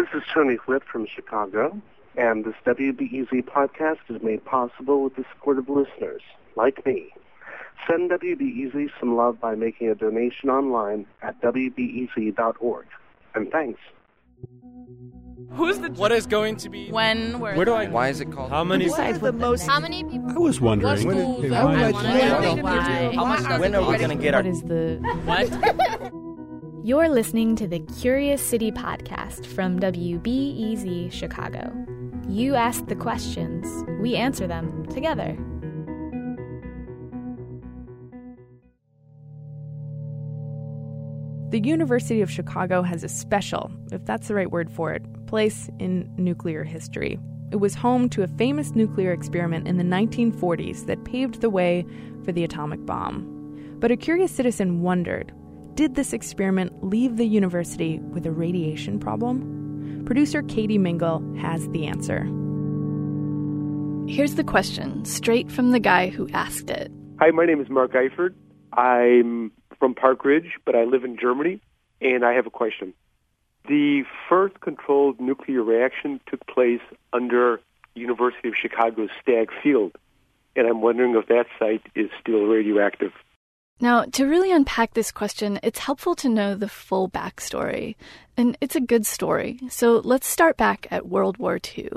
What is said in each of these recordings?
This is Tony Whit from Chicago, and this WBEZ podcast is made possible with the support of listeners like me. Send WBEZ some love by making a donation online at WBEZ.org. And thanks. Who's the What is going to be? when where Where do I? Why is it called? How many? the most How many people? I was wondering. What when schools it- are when I it- wanna when know it- why. How much When are we gonna get our? What is the What? You're listening to the Curious City podcast from WBEZ Chicago. You ask the questions, we answer them together. The University of Chicago has a special, if that's the right word for it, place in nuclear history. It was home to a famous nuclear experiment in the 1940s that paved the way for the atomic bomb. But a curious citizen wondered did this experiment leave the university with a radiation problem? Producer Katie Mingle has the answer. Here's the question, straight from the guy who asked it. Hi, my name is Mark Eifert. I'm from Park Ridge, but I live in Germany, and I have a question. The first controlled nuclear reaction took place under University of Chicago's Stagg Field, and I'm wondering if that site is still radioactive. Now, to really unpack this question, it's helpful to know the full backstory. And it's a good story, so let's start back at World War II.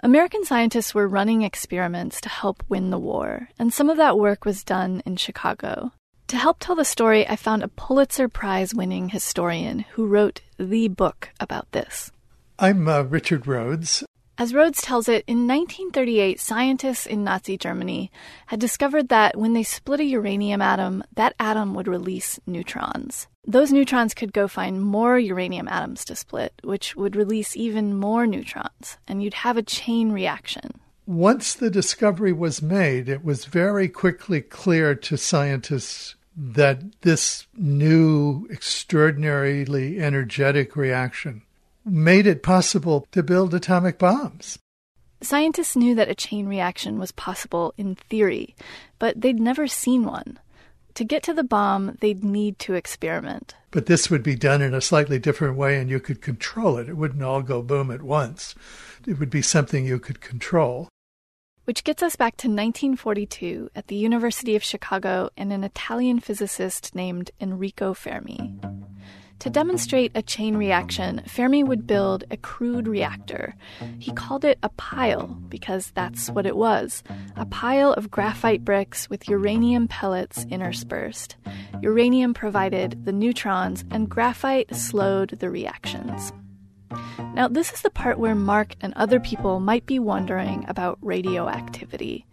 American scientists were running experiments to help win the war, and some of that work was done in Chicago. To help tell the story, I found a Pulitzer Prize winning historian who wrote the book about this. I'm uh, Richard Rhodes. As Rhodes tells it, in 1938, scientists in Nazi Germany had discovered that when they split a uranium atom, that atom would release neutrons. Those neutrons could go find more uranium atoms to split, which would release even more neutrons, and you'd have a chain reaction. Once the discovery was made, it was very quickly clear to scientists that this new, extraordinarily energetic reaction made it possible to build atomic bombs. Scientists knew that a chain reaction was possible in theory, but they'd never seen one. To get to the bomb, they'd need to experiment. But this would be done in a slightly different way, and you could control it. It wouldn't all go boom at once. It would be something you could control. Which gets us back to 1942 at the University of Chicago and an Italian physicist named Enrico Fermi. To demonstrate a chain reaction, Fermi would build a crude reactor. He called it a pile because that's what it was a pile of graphite bricks with uranium pellets interspersed. Uranium provided the neutrons, and graphite slowed the reactions. Now, this is the part where Mark and other people might be wondering about radioactivity.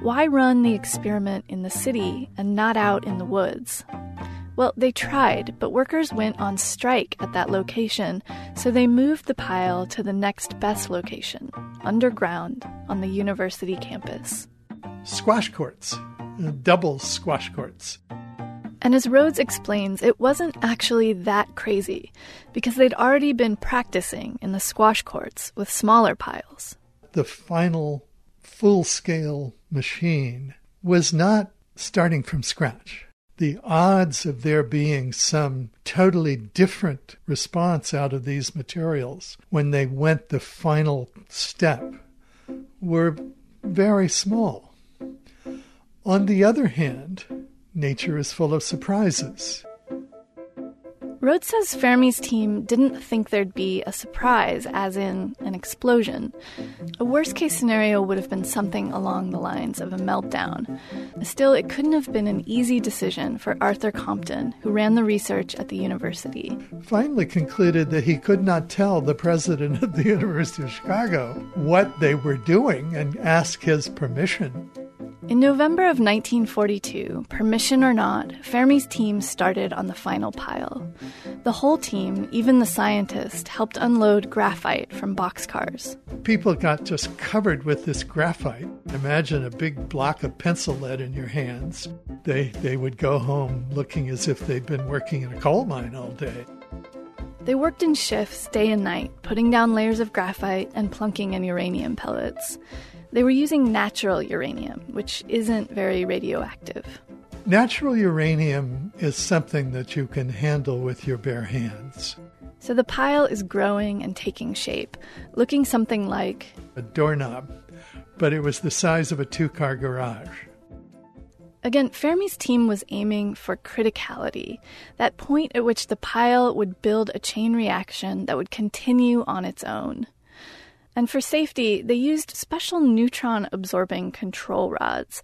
Why run the experiment in the city and not out in the woods? Well, they tried, but workers went on strike at that location, so they moved the pile to the next best location, underground on the university campus. Squash courts, double squash courts. And as Rhodes explains, it wasn't actually that crazy, because they'd already been practicing in the squash courts with smaller piles. The final full scale machine was not starting from scratch. The odds of there being some totally different response out of these materials when they went the final step were very small. On the other hand, nature is full of surprises. Rhodes says Fermi's team didn't think there'd be a surprise, as in an explosion. A worst case scenario would have been something along the lines of a meltdown. Still, it couldn't have been an easy decision for Arthur Compton, who ran the research at the university. Finally concluded that he could not tell the president of the University of Chicago what they were doing and ask his permission. In November of 1942, permission or not, Fermi's team started on the final pile. The whole team, even the scientist, helped unload graphite from boxcars. People got just covered with this graphite. Imagine a big block of pencil lead in your hands. They, they would go home looking as if they'd been working in a coal mine all day. They worked in shifts day and night, putting down layers of graphite and plunking in uranium pellets. They were using natural uranium, which isn't very radioactive. Natural uranium is something that you can handle with your bare hands. So the pile is growing and taking shape, looking something like a doorknob, but it was the size of a two car garage. Again, Fermi's team was aiming for criticality, that point at which the pile would build a chain reaction that would continue on its own. And for safety, they used special neutron absorbing control rods.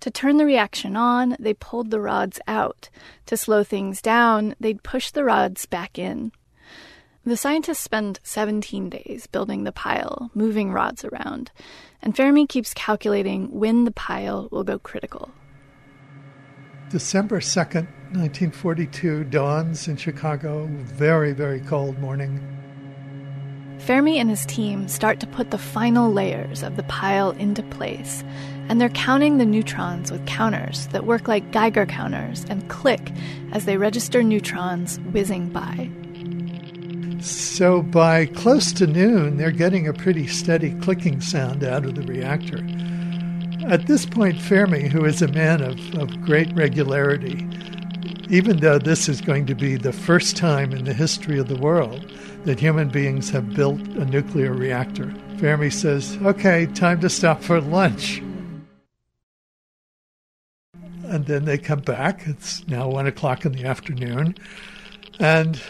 To turn the reaction on, they pulled the rods out. To slow things down, they'd push the rods back in. The scientists spend 17 days building the pile, moving rods around, and Fermi keeps calculating when the pile will go critical. December 2nd, 1942 dawns in Chicago, very, very cold morning. Fermi and his team start to put the final layers of the pile into place, and they're counting the neutrons with counters that work like Geiger counters and click as they register neutrons whizzing by. So by close to noon, they're getting a pretty steady clicking sound out of the reactor. At this point, Fermi, who is a man of, of great regularity, even though this is going to be the first time in the history of the world that human beings have built a nuclear reactor, Fermi says, okay, time to stop for lunch. And then they come back. It's now one o'clock in the afternoon. And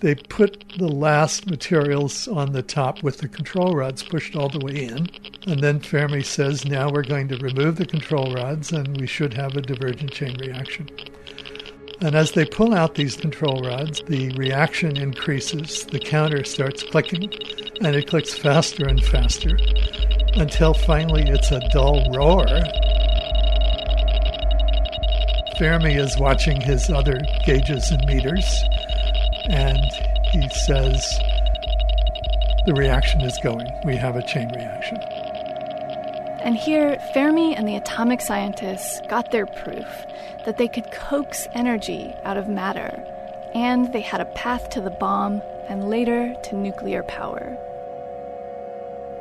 they put the last materials on the top with the control rods pushed all the way in. And then Fermi says, now we're going to remove the control rods and we should have a divergent chain reaction. And as they pull out these control rods, the reaction increases, the counter starts clicking, and it clicks faster and faster until finally it's a dull roar. Fermi is watching his other gauges and meters and he says the reaction is going. We have a chain reaction. And here, Fermi and the atomic scientists got their proof that they could coax energy out of matter, and they had a path to the bomb and later to nuclear power.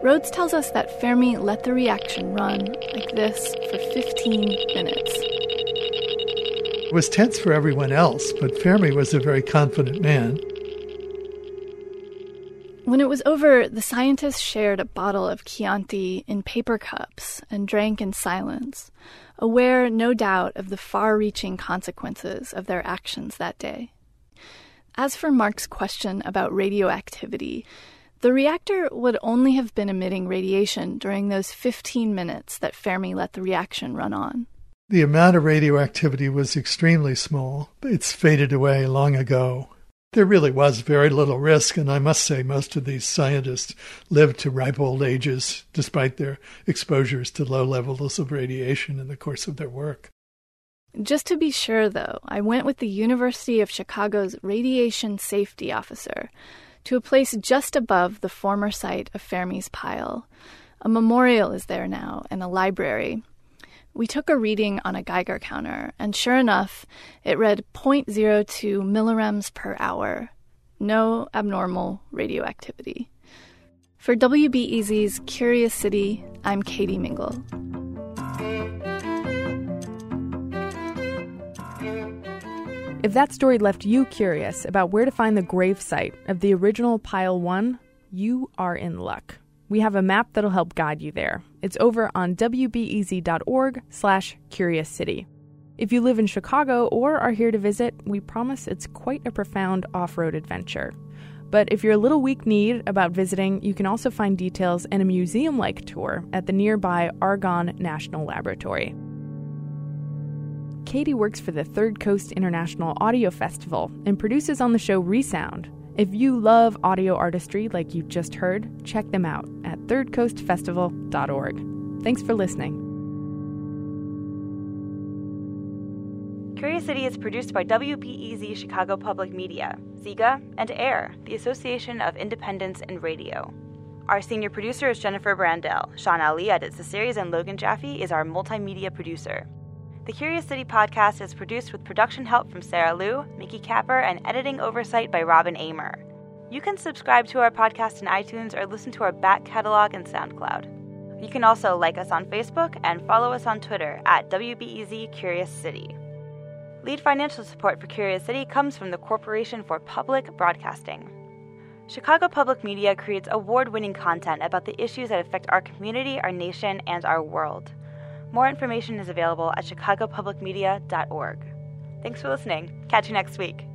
Rhodes tells us that Fermi let the reaction run like this for 15 minutes It was tense for everyone else, but Fermi was a very confident man. When it was over, the scientists shared a bottle of Chianti in paper cups and drank in silence, aware, no doubt, of the far reaching consequences of their actions that day. As for Mark's question about radioactivity, the reactor would only have been emitting radiation during those 15 minutes that Fermi let the reaction run on. The amount of radioactivity was extremely small. It's faded away long ago. There really was very little risk, and I must say, most of these scientists lived to ripe old ages despite their exposures to low levels of radiation in the course of their work. Just to be sure, though, I went with the University of Chicago's radiation safety officer to a place just above the former site of Fermi's pile. A memorial is there now and a library, we took a reading on a Geiger counter, and sure enough, it read 0.02 millirems per hour. No abnormal radioactivity. For WBEZ's Curious City, I'm Katie Mingle. If that story left you curious about where to find the grave site of the original Pile 1, you are in luck. We have a map that'll help guide you there. It's over on wbez.org slash curious city. If you live in Chicago or are here to visit, we promise it's quite a profound off-road adventure. But if you're a little weak kneed about visiting, you can also find details and a museum-like tour at the nearby Argonne National Laboratory. Katie works for the Third Coast International Audio Festival and produces on the show Resound, if you love audio artistry like you just heard, check them out at thirdcoastfestival.org. Thanks for listening. Curious City is produced by WBEZ Chicago Public Media, Zeega, and AIR, the Association of Independents in Radio. Our senior producer is Jennifer Brandel. Shawn Allee edits the series, and Logan Jaffe is our multimedia producer. The Curious City podcast is produced with production help from Sarah Liu, Mickey Capper, and editing oversight by Robin Amer. You can subscribe to our podcast in iTunes or listen to our back catalog in SoundCloud. You can also like us on Facebook and follow us on Twitter at WBEZ Curious City. Lead financial support for Curious City comes from the Corporation for Public Broadcasting. Chicago Public Media creates award winning content about the issues that affect our community, our nation, and our world. More information is available at chicagopublicmedia.org. Thanks for listening. Catch you next week.